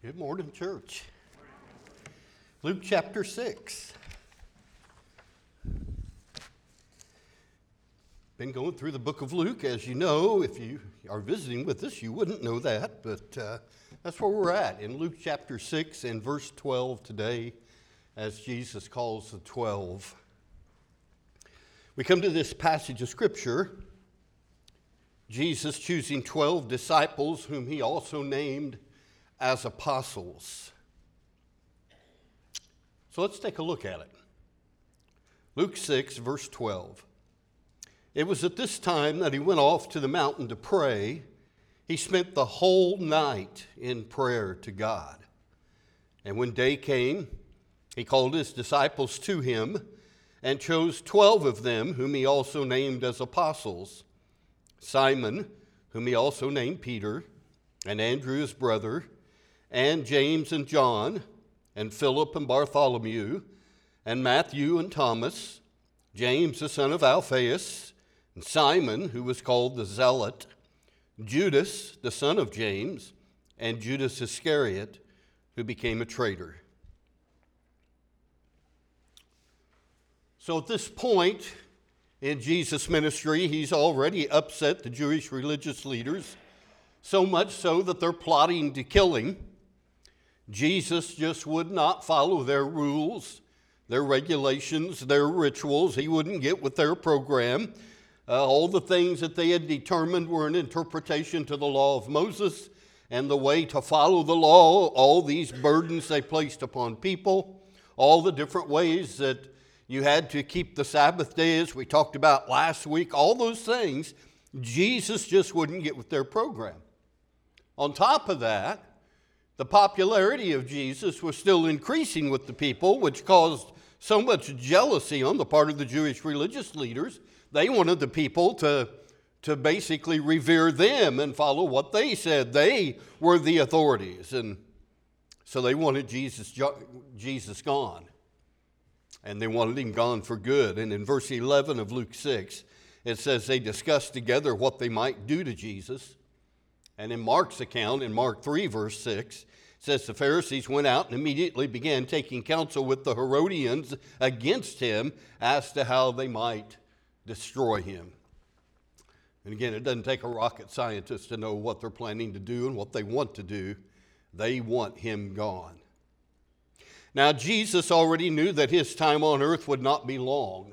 Good morning, church. Luke chapter 6. Been going through the book of Luke, as you know. If you are visiting with us, you wouldn't know that, but uh, that's where we're at in Luke chapter 6 and verse 12 today, as Jesus calls the 12. We come to this passage of Scripture Jesus choosing 12 disciples, whom he also named as apostles. So let's take a look at it. Luke 6, verse 12. It was at this time that he went off to the mountain to pray. He spent the whole night in prayer to God. And when day came, he called his disciples to him and chose 12 of them, whom he also named as apostles Simon, whom he also named Peter, and Andrew his brother and James and John, and Philip and Bartholomew, and Matthew and Thomas, James the son of Alphaeus, and Simon, who was called the Zealot, Judas the son of James, and Judas Iscariot, who became a traitor. So at this point in Jesus' ministry, he's already upset the Jewish religious leaders, so much so that they're plotting to kill him. Jesus just would not follow their rules, their regulations, their rituals. He wouldn't get with their program. Uh, all the things that they had determined were an interpretation to the law of Moses and the way to follow the law, all these burdens they placed upon people, all the different ways that you had to keep the Sabbath day, as we talked about last week, all those things, Jesus just wouldn't get with their program. On top of that, the popularity of Jesus was still increasing with the people, which caused so much jealousy on the part of the Jewish religious leaders. They wanted the people to, to basically revere them and follow what they said. They were the authorities. And so they wanted Jesus, Jesus gone. And they wanted him gone for good. And in verse 11 of Luke 6, it says they discussed together what they might do to Jesus. And in Mark's account, in Mark 3, verse 6, says the Pharisees went out and immediately began taking counsel with the Herodians against him as to how they might destroy him. And again, it doesn't take a rocket scientist to know what they're planning to do and what they want to do. They want him gone. Now, Jesus already knew that his time on earth would not be long.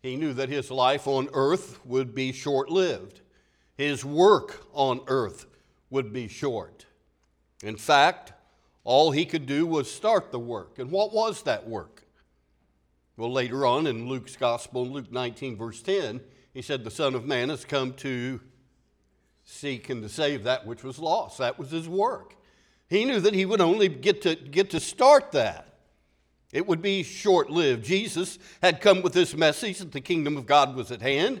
He knew that his life on earth would be short lived. His work on earth would be short. In fact, all he could do was start the work. And what was that work? Well, later on in Luke's Gospel, in Luke 19, verse 10, he said, The Son of Man has come to seek and to save that which was lost. That was his work. He knew that he would only get to, get to start that. It would be short lived. Jesus had come with this message that the kingdom of God was at hand,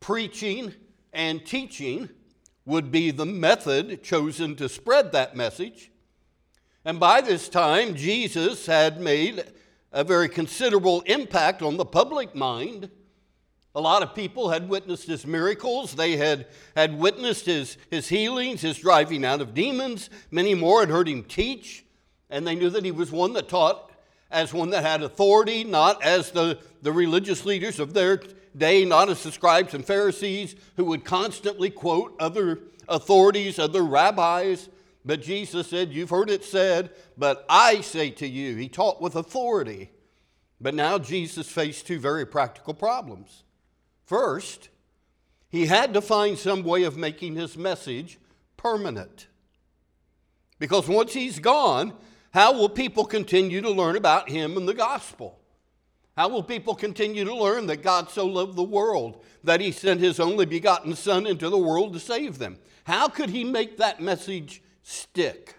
preaching and teaching would be the method chosen to spread that message. And by this time, Jesus had made a very considerable impact on the public mind. A lot of people had witnessed his miracles. They had, had witnessed his, his healings, his driving out of demons. Many more had heard him teach. And they knew that he was one that taught as one that had authority, not as the, the religious leaders of their day, not as the scribes and Pharisees who would constantly quote other authorities, other rabbis. But Jesus said, You've heard it said, but I say to you. He taught with authority. But now Jesus faced two very practical problems. First, he had to find some way of making his message permanent. Because once he's gone, how will people continue to learn about him and the gospel? How will people continue to learn that God so loved the world that he sent his only begotten Son into the world to save them? How could he make that message stick?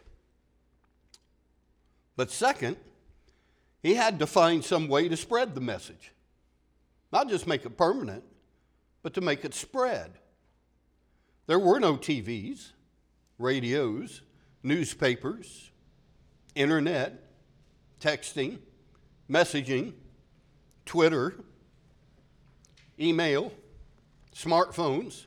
But second, he had to find some way to spread the message. Not just make it permanent, but to make it spread. There were no TVs, radios, newspapers, internet, texting, messaging Twitter, email, smartphones.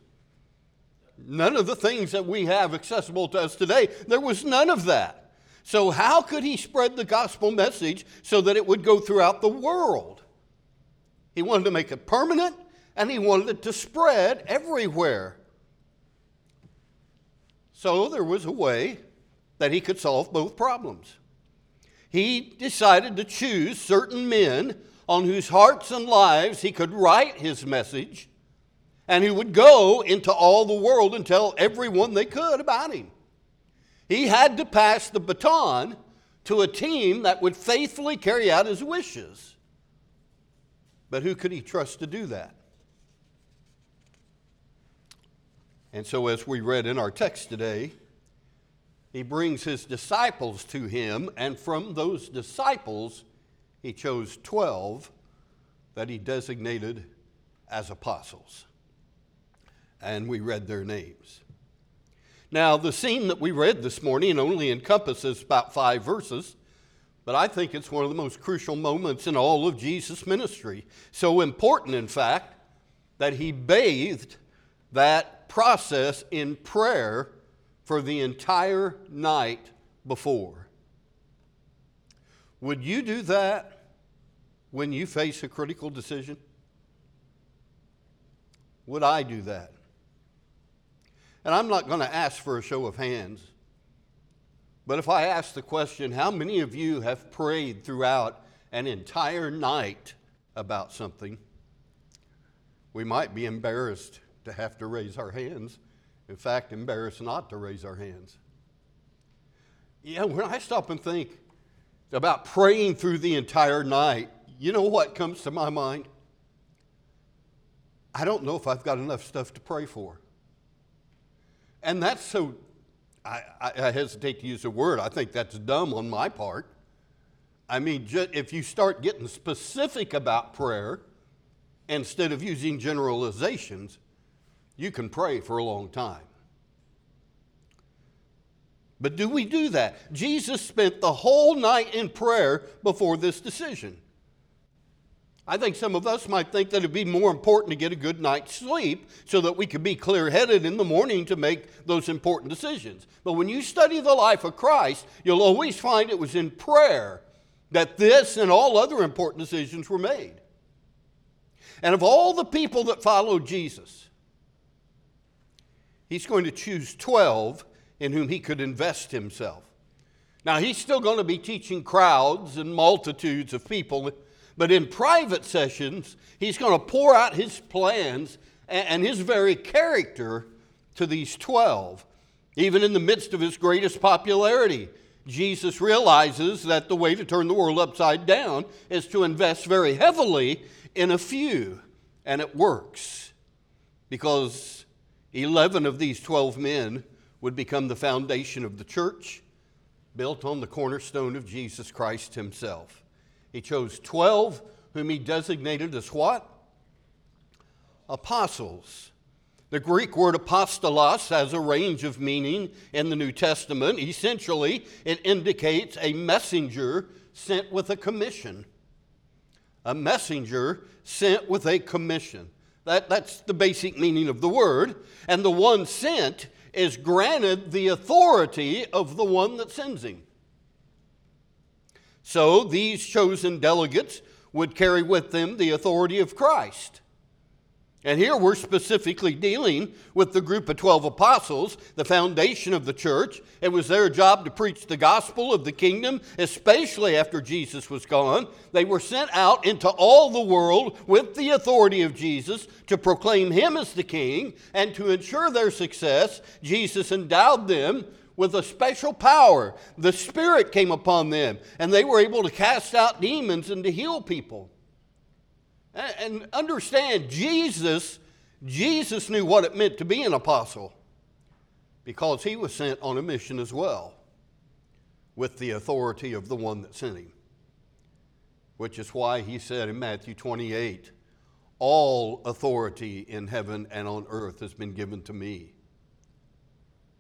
none of the things that we have accessible to us today. There was none of that. So, how could he spread the gospel message so that it would go throughout the world? He wanted to make it permanent and he wanted it to spread everywhere. So, there was a way that he could solve both problems. He decided to choose certain men on whose hearts and lives he could write his message and he would go into all the world and tell everyone they could about him. He had to pass the baton to a team that would faithfully carry out his wishes. But who could he trust to do that? And so, as we read in our text today, he brings his disciples to him, and from those disciples, he chose 12 that he designated as apostles. And we read their names. Now, the scene that we read this morning only encompasses about five verses, but I think it's one of the most crucial moments in all of Jesus' ministry. So important, in fact, that he bathed that process in prayer for the entire night before. Would you do that when you face a critical decision? Would I do that? And I'm not going to ask for a show of hands. But if I ask the question, how many of you have prayed throughout an entire night about something? We might be embarrassed to have to raise our hands. In fact, embarrassed not to raise our hands. Yeah, when I stop and think about praying through the entire night, you know what comes to my mind? I don't know if I've got enough stuff to pray for. And that's so, I, I, hesitate to use the word, I think that's dumb on my part. I mean, just, if you start getting specific about prayer instead of using generalizations, you can pray for a long time. But do we do that? Jesus spent the whole night in prayer before this decision. I think some of us might think that it'd be more important to get a good night's sleep so that we could be clear headed in the morning to make those important decisions. But when you study the life of Christ, you'll always find it was in prayer that this and all other important decisions were made. And of all the people that followed Jesus, he's going to choose 12 in whom he could invest himself. Now, he's still going to be teaching crowds and multitudes of people but in private sessions, he's going to pour out his plans and his very character to these 12. Even in the midst of his greatest popularity, Jesus realizes that the way to turn the world upside down is to invest very heavily in a few. And it works because 11 of these 12 men would become the foundation of the church, built on the cornerstone of Jesus Christ himself. He chose 12 whom he designated as what? Apostles. The Greek word apostolos has a range of meaning in the New Testament. Essentially, it indicates a messenger sent with a commission. A messenger sent with a commission. That, that's the basic meaning of the word. And the one sent is granted the authority of the one that sends him. So these chosen delegates would carry with them the authority of Christ. And here we're specifically dealing with the group of 12 apostles, the foundation of the church. It was their job to preach the gospel of the kingdom, especially after Jesus was gone. They were sent out into all the world with the authority of Jesus to proclaim him as the king, and to ensure their success, Jesus endowed them with a special power. The Spirit came upon them, and they were able to cast out demons and to heal people. And understand, Jesus, Jesus knew what it meant to be an apostle because he was sent on a mission as well with the authority of the one that sent him. Which is why he said in Matthew 28 All authority in heaven and on earth has been given to me.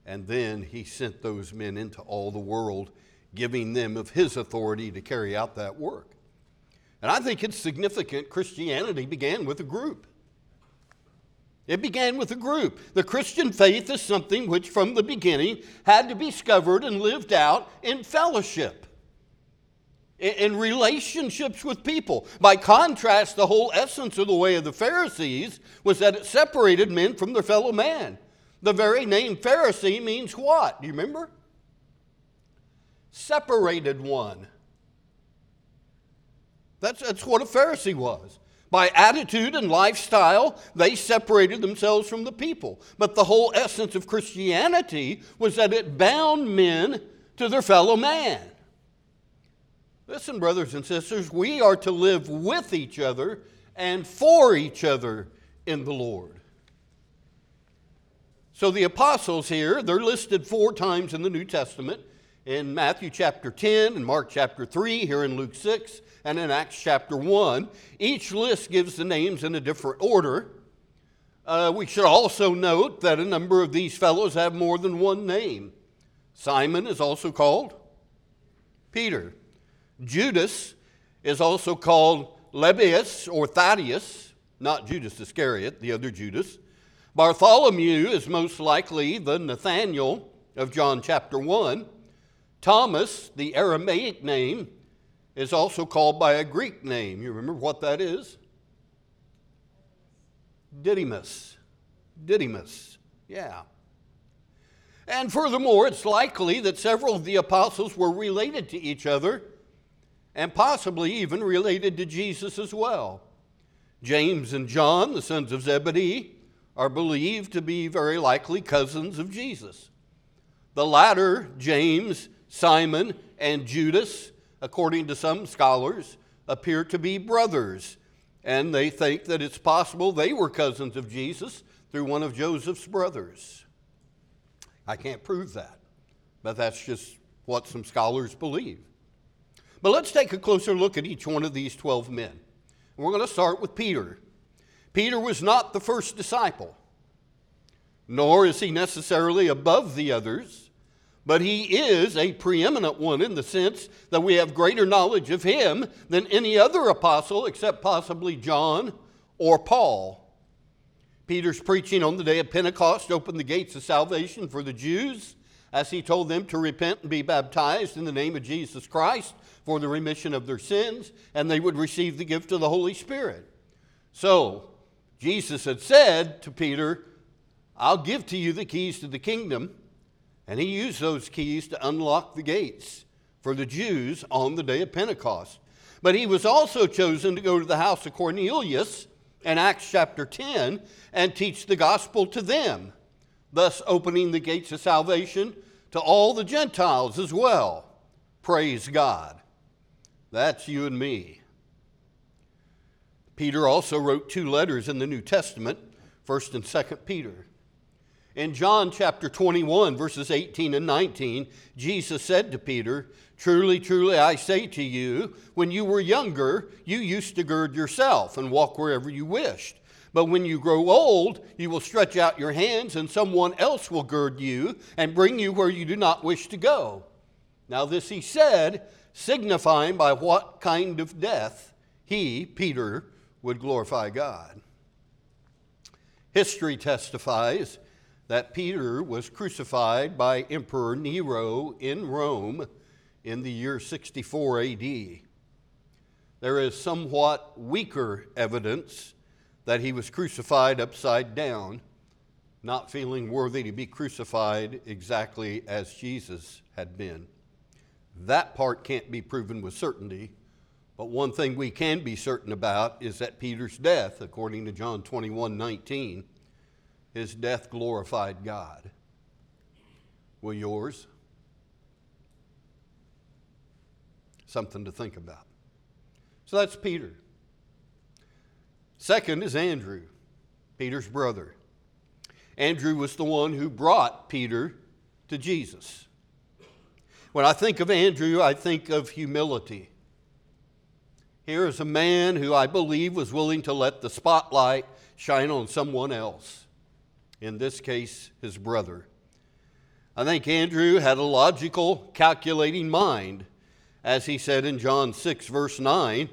And then he sent those men into all the world, giving them of his authority to carry out that work. And I think it's significant Christianity began with a group. It began with a group. The Christian faith is something which, from the beginning, had to be discovered and lived out in fellowship, in relationships with people. By contrast, the whole essence of the way of the Pharisees was that it separated men from their fellow man. The very name Pharisee means what? Do you remember? Separated one. That's, that's what a Pharisee was. By attitude and lifestyle, they separated themselves from the people. But the whole essence of Christianity was that it bound men to their fellow man. Listen, brothers and sisters, we are to live with each other and for each other in the Lord. So the apostles here, they're listed four times in the New Testament in Matthew chapter 10 and Mark chapter 3, here in Luke 6, and in Acts chapter 1. Each list gives the names in a different order. Uh, we should also note that a number of these fellows have more than one name. Simon is also called Peter. Judas is also called Lebbaeus or Thaddeus, not Judas Iscariot, the other Judas. Bartholomew is most likely the Nathaniel of John chapter 1. Thomas, the Aramaic name, is also called by a Greek name. You remember what that is? Didymus. Didymus. Yeah. And furthermore, it's likely that several of the apostles were related to each other and possibly even related to Jesus as well. James and John, the sons of Zebedee, are believed to be very likely cousins of Jesus. The latter, James, Simon, and Judas, according to some scholars, appear to be brothers, and they think that it's possible they were cousins of Jesus through one of Joseph's brothers. I can't prove that, but that's just what some scholars believe. But let's take a closer look at each one of these 12 men. We're going to start with Peter. Peter was not the first disciple, nor is he necessarily above the others but he is a preeminent one in the sense that we have greater knowledge of him than any other apostle except possibly John or Paul. Peter's preaching on the day of Pentecost opened the gates of salvation for the Jews as he told them to repent and be baptized in the name of Jesus Christ for the remission of their sins, and they would receive the gift of the Holy Spirit. So, Jesus had said to Peter, I'll give to you the keys to the kingdom. And he used those keys to unlock the gates for the Jews on the day of Pentecost. But he was also chosen to go to the house of Cornelius in Acts chapter 10 and teach the gospel to them, thus opening the gates of salvation to all the Gentiles as well. Praise God. That's you and me. Peter also wrote two letters in the New Testament, 1st and 2nd Peter. In John chapter 21, verses 18 and 19, Jesus said to Peter, Truly, truly, I say to you, when you were younger, you used to gird yourself and walk wherever you wished. But when you grow old, you will stretch out your hands, and someone else will gird you and bring you where you do not wish to go. Now, this he said, signifying by what kind of death he, Peter, would glorify God. History testifies that Peter was crucified by Emperor Nero in Rome in the year 64 AD. There is somewhat weaker evidence that he was crucified upside down, not feeling worthy to be crucified exactly as Jesus had been. That part can't be proven with certainty, but one thing we can be certain about is that Peter's death, according to John 21 19, his death glorified God. Will yours? Something to think about. So that's Peter. Second is Andrew, Peter's brother. Andrew was the one who brought Peter to Jesus. When I think of Andrew, I think of humility. Here is a man who I believe was willing to let the spotlight shine on someone else in this case, his brother. I think Andrew had a logical, calculating mind, as he said in John 6, verse 9,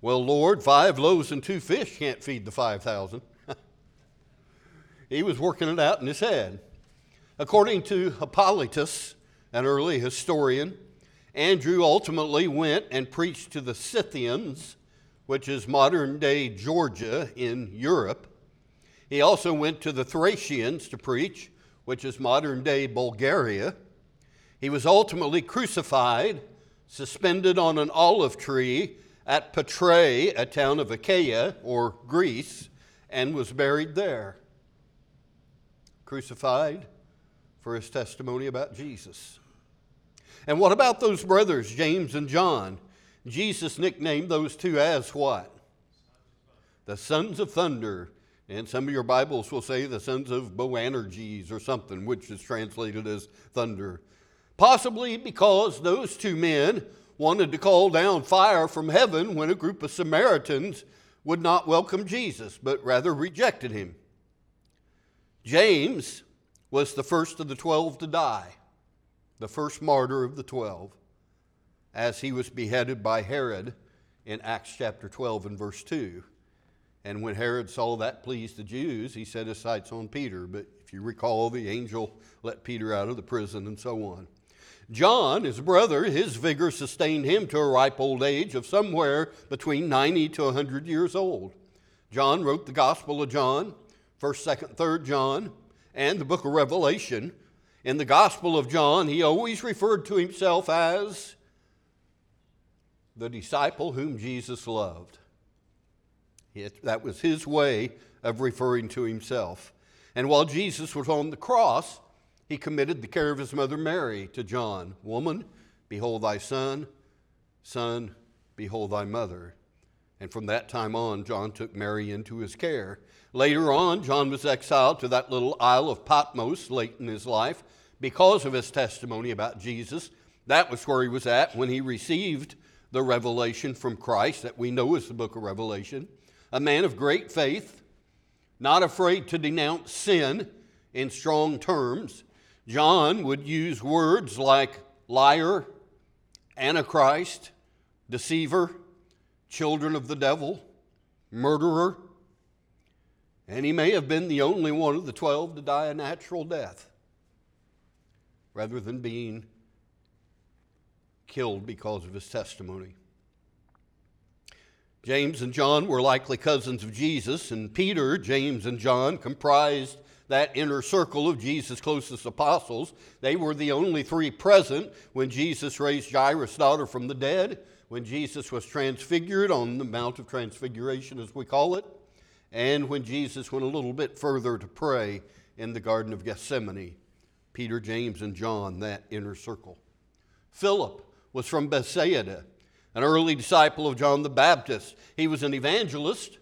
Well, Lord, five loaves and two fish can't feed the 5,000. he was working it out in his head. According to Hippolytus, an early historian, Andrew ultimately went and preached to the Scythians, which is modern day Georgia in Europe. He also went to the Thracians to preach, which is modern day Bulgaria. He was ultimately crucified, suspended on an olive tree at Patrae, a town of Achaia or Greece, and was buried there. Crucified for his testimony about Jesus. And what about those brothers, James and John? Jesus nicknamed those two as what? The sons of thunder. And some of your Bibles will say the sons of Boanerges or something, which is translated as thunder. Possibly because those two men wanted to call down fire from heaven when a group of Samaritans would not welcome Jesus, but rather rejected him. James was the first of the twelve to die, the first martyr of the twelve, as he was beheaded by Herod in Acts chapter 12 and verse 2. And when Herod saw that pleased the Jews, he set his sights on Peter. But if you recall, the angel let Peter out of the prison and so on. John, his brother, his vigor sustained him to a ripe old age of somewhere between 90 to 100 years old. John wrote the Gospel of John, 1st, 2nd, 3rd John, and the book of Revelation. In the Gospel of John, he always referred to himself as the disciple whom Jesus loved. It, that was his way of referring to himself. And while Jesus was on the cross, he committed the care of his mother Mary to John. Woman, behold thy son. Son, behold thy mother. And from that time on, John took Mary into his care. Later on, John was exiled to that little isle of Patmos late in his life because of his testimony about Jesus. That was where he was at when he received the revelation from Christ that we know is the book of Revelation. A man of great faith, not afraid to denounce sin in strong terms, John would use words like liar, antichrist, deceiver, children of the devil, murderer, and he may have been the only one of the 12 to die a natural death rather than being killed because of his testimony. James and John were likely cousins of Jesus, and Peter, James, and John comprised that inner circle of Jesus' closest apostles. They were the only three present when Jesus raised Jairus' daughter from the dead, when Jesus was transfigured on the Mount of Transfiguration, as we call it, and when Jesus went a little bit further to pray in the Garden of Gethsemane. Peter, James, and John, that inner circle. Philip was from Bethsaida, an early disciple of John the Baptist. He was an evangelist.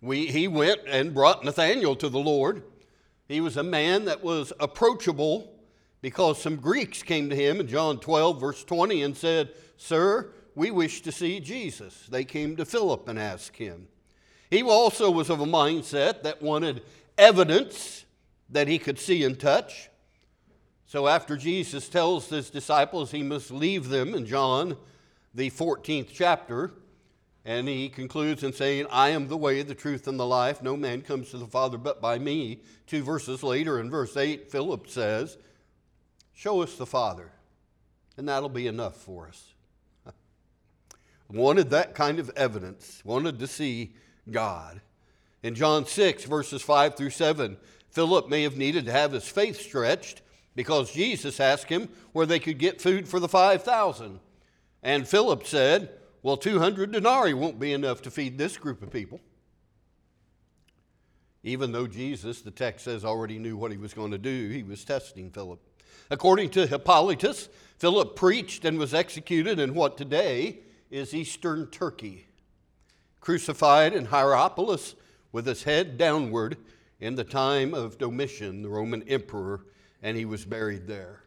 We, he went and brought Nathanael to the Lord. He was a man that was approachable because some Greeks came to him in John 12, verse 20, and said, Sir, we wish to see Jesus. They came to Philip and asked him. He also was of a mindset that wanted evidence that he could see and touch. So after Jesus tells his disciples he must leave them in John, the 14th chapter, and he concludes in saying, I am the way, the truth, and the life. No man comes to the Father but by me. Two verses later, in verse 8, Philip says, Show us the Father, and that'll be enough for us. wanted that kind of evidence, wanted to see God. In John 6, verses 5 through 7, Philip may have needed to have his faith stretched because Jesus asked him where they could get food for the 5,000. And Philip said, well, 200 denarii won't be enough to feed this group of people. Even though Jesus, the text says, already knew what he was going to do, he was testing Philip. According to Hippolytus, Philip preached and was executed in what today is eastern Turkey, crucified in Hierapolis with his head downward in the time of Domitian, the Roman emperor, and he was buried there.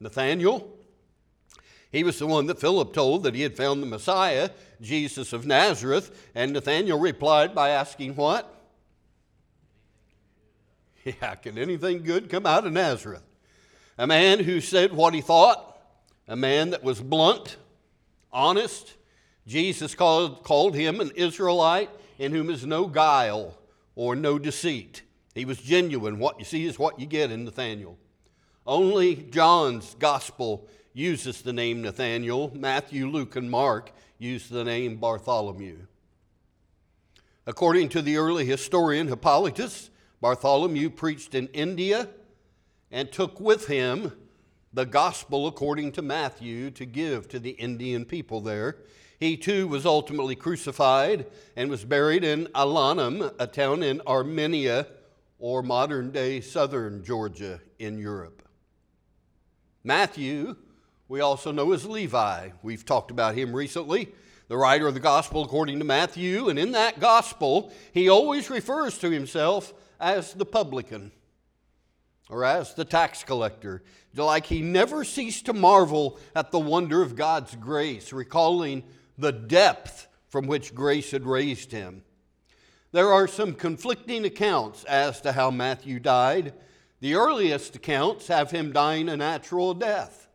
Nathanael, he was the one that Philip told that he had found the Messiah, Jesus of Nazareth, and Nathanael replied by asking what? Yeah, can anything good come out of Nazareth? A man who said what he thought, a man that was blunt, honest. Jesus called, called him an Israelite in whom is no guile or no deceit. He was genuine. What you see is what you get in Nathaniel. Only John's gospel uses the name Nathaniel. Matthew, Luke, and Mark use the name Bartholomew. According to the early historian Hippolytus, Bartholomew preached in India and took with him the gospel according to Matthew to give to the Indian people there. He too was ultimately crucified and was buried in Alanum, a town in Armenia or modern day southern Georgia in Europe. Matthew, we also know as Levi. We've talked about him recently, the writer of the gospel according to Matthew, and in that gospel, he always refers to himself as the publican or as the tax collector, like he never ceased to marvel at the wonder of God's grace, recalling the depth from which grace had raised him. There are some conflicting accounts as to how Matthew died. The earliest accounts have him dying a natural death.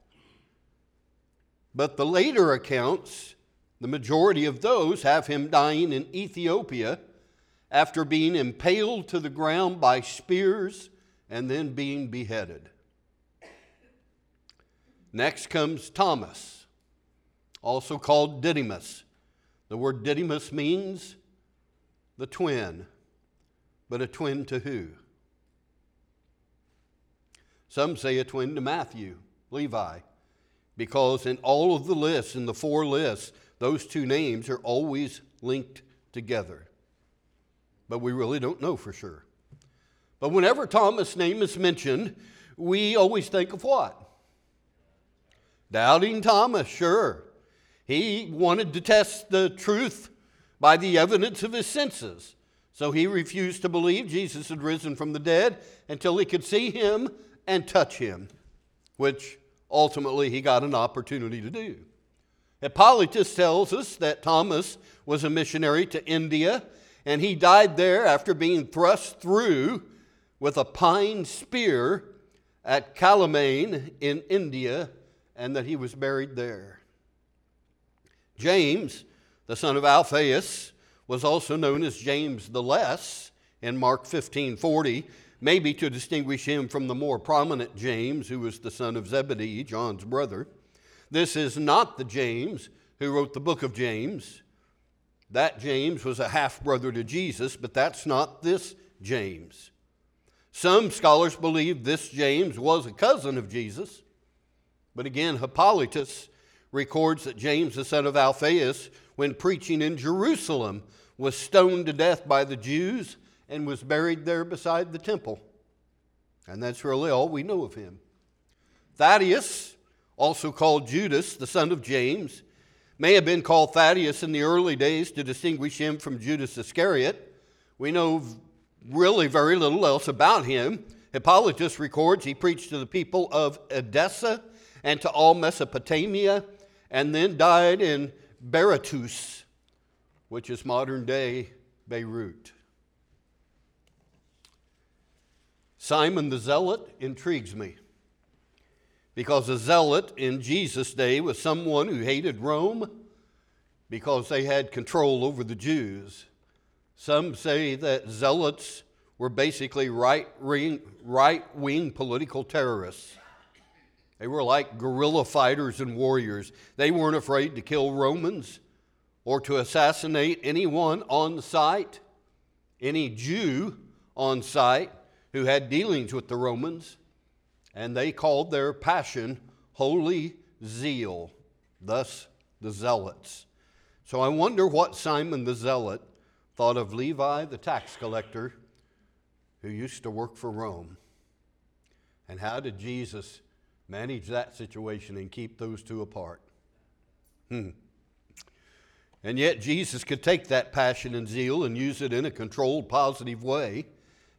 But the later accounts, the majority of those, have him dying in Ethiopia after being impaled to the ground by spears and then being beheaded. Next comes Thomas, also called Didymus. The word Didymus means the twin, but a twin to who? Some say a twin to Matthew, Levi, because in all of the lists, in the four lists, those two names are always linked together. But we really don't know for sure. But whenever Thomas' name is mentioned, we always think of what? Doubting Thomas, sure. He wanted to test the truth by the evidence of his senses. So he refused to believe Jesus had risen from the dead until he could see him and touch him, which ultimately he got an opportunity to do. Hippolytus tells us that Thomas was a missionary to India and he died there after being thrust through with a pine spear at Kalamane in India, and that he was buried there. James, the son of Alphaeus, was also known as James the Less in Mark 15 40, maybe to distinguish him from the more prominent James, who was the son of Zebedee, John's brother. This is not the James who wrote the book of James. That James was a half brother to Jesus, but that's not this James. Some scholars believe this James was a cousin of Jesus. But again, Hippolytus records that James, the son of Alphaeus, when preaching in Jerusalem, was stoned to death by the Jews and was buried there beside the temple. And that's really all we know of him. Thaddeus, also called Judas, the son of James, may have been called Thaddeus in the early days to distinguish him from Judas Iscariot. We know really very little else about him. Hippolytus records he preached to the people of Edessa and to all Mesopotamia, and then died in Berytus, which is modern day Beirut. Simon the Zealot intrigues me because a zealot in Jesus' day was someone who hated Rome because they had control over the Jews. Some say that zealots were basically right wing political terrorists. They were like guerrilla fighters and warriors. They weren't afraid to kill Romans or to assassinate anyone on sight, any Jew on sight who had dealings with the Romans. And they called their passion holy zeal, thus the zealots. So I wonder what Simon the Zealot thought of Levi the tax collector who used to work for Rome. And how did Jesus manage that situation and keep those two apart? Hmm. And yet, Jesus could take that passion and zeal and use it in a controlled, positive way.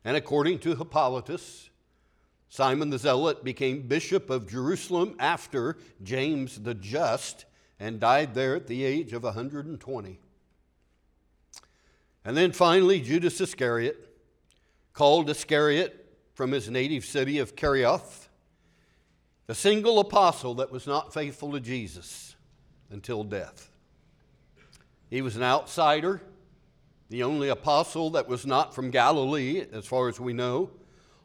And according to Hippolytus, Simon the Zealot became bishop of Jerusalem after James the Just and died there at the age of 120. And then finally, Judas Iscariot, called Iscariot from his native city of Kerioth, the single apostle that was not faithful to Jesus until death. He was an outsider, the only apostle that was not from Galilee, as far as we know,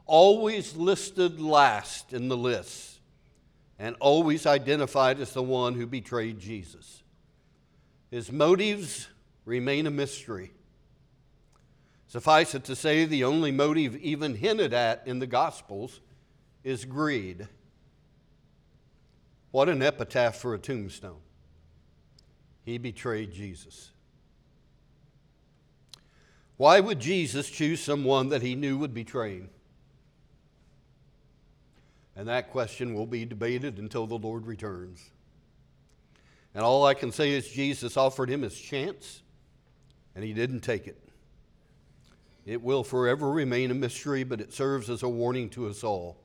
always listed last in the list and always identified as the one who betrayed Jesus. His motives remain a mystery. Suffice it to say, the only motive even hinted at in the Gospels is greed. What an epitaph for a tombstone. He betrayed Jesus. Why would Jesus choose someone that he knew would betray him? And that question will be debated until the Lord returns. And all I can say is Jesus offered him his chance, and he didn't take it. It will forever remain a mystery, but it serves as a warning to us all.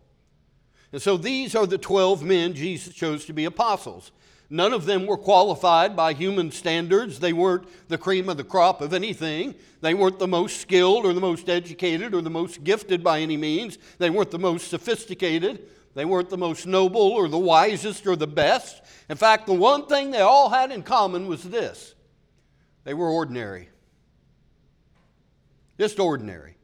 And so these are the 12 men Jesus chose to be apostles. None of them were qualified by human standards. They weren't the cream of the crop of anything. They weren't the most skilled or the most educated or the most gifted by any means. They weren't the most sophisticated. They weren't the most noble or the wisest or the best. In fact, the one thing they all had in common was this they were ordinary. Just ordinary.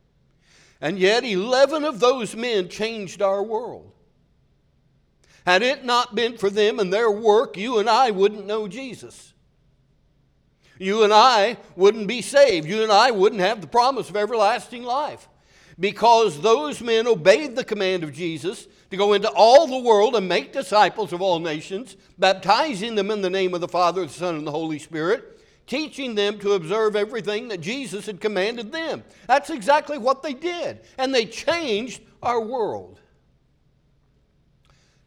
And yet, 11 of those men changed our world. Had it not been for them and their work, you and I wouldn't know Jesus. You and I wouldn't be saved. You and I wouldn't have the promise of everlasting life. Because those men obeyed the command of Jesus to go into all the world and make disciples of all nations, baptizing them in the name of the Father, the Son, and the Holy Spirit, teaching them to observe everything that Jesus had commanded them. That's exactly what they did. And they changed our world.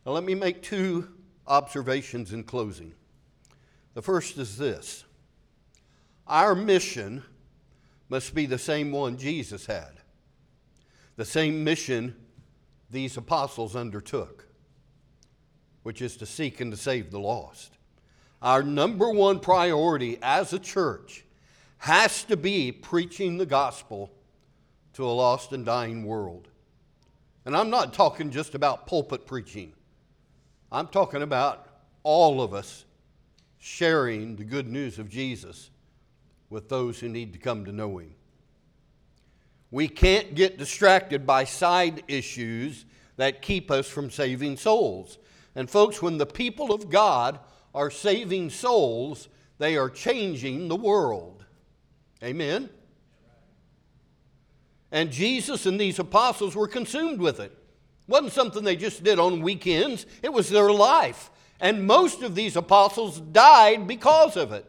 Now, let me make two observations in closing. The first is this our mission must be the same one Jesus had, the same mission these apostles undertook, which is to seek and to save the lost. Our number one priority as a church has to be preaching the gospel to a lost and dying world. And I'm not talking just about pulpit preaching. I'm talking about all of us sharing the good news of Jesus with those who need to come to know Him. We can't get distracted by side issues that keep us from saving souls. And, folks, when the people of God are saving souls, they are changing the world. Amen? And Jesus and these apostles were consumed with it wasn't something they just did on weekends, it was their life. And most of these apostles died because of it.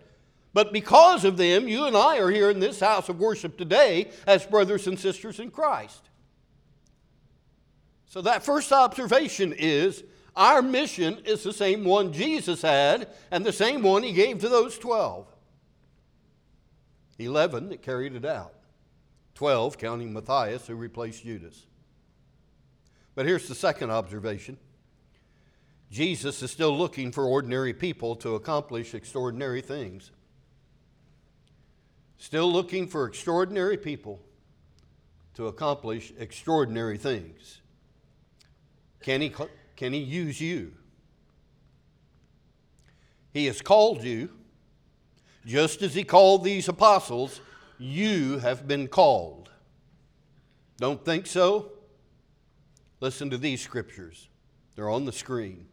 But because of them, you and I are here in this house of worship today as brothers and sisters in Christ. So, that first observation is our mission is the same one Jesus had and the same one he gave to those 12. 11 that carried it out, 12 counting Matthias, who replaced Judas. But here's the second observation Jesus is still looking for ordinary people to accomplish extraordinary things. Still looking for extraordinary people to accomplish extraordinary things. Can he, can he use you? He has called you, just as he called these apostles, you have been called. Don't think so? Listen to these scriptures, they're on the screen.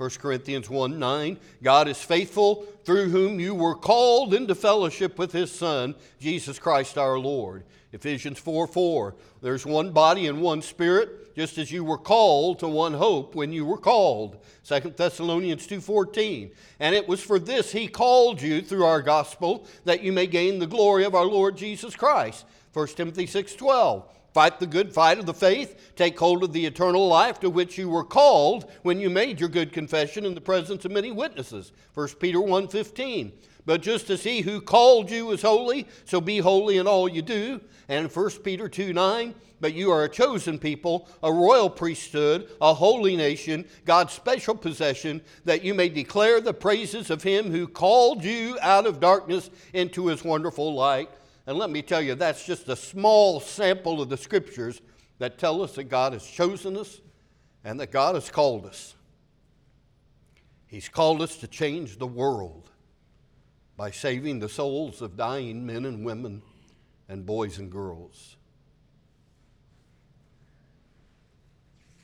1 Corinthians 1 9, God is faithful, through whom you were called into fellowship with his Son, Jesus Christ our Lord. Ephesians 4 4, there's one body and one spirit, just as you were called to one hope when you were called. 2 Thessalonians 2 14, and it was for this he called you through our gospel, that you may gain the glory of our Lord Jesus Christ. 1 Timothy 6 12, Fight the good fight of the faith. Take hold of the eternal life to which you were called when you made your good confession in the presence of many witnesses. 1 Peter 1:15. But just as he who called you is holy, so be holy in all you do. And 1 Peter 2 9, but you are a chosen people, a royal priesthood, a holy nation, God's special possession, that you may declare the praises of him who called you out of darkness into his wonderful light. And let me tell you, that's just a small sample of the scriptures that tell us that God has chosen us and that God has called us. He's called us to change the world by saving the souls of dying men and women and boys and girls.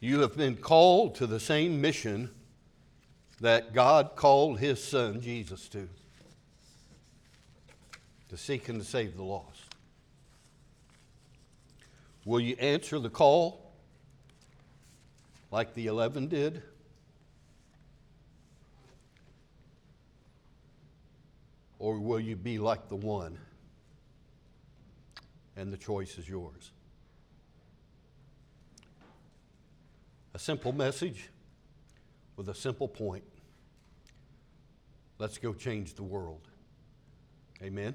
You have been called to the same mission that God called his son Jesus to to seek and to save the lost. Will you answer the call like the 11 did? Or will you be like the one? And the choice is yours. A simple message with a simple point. Let's go change the world. Amen.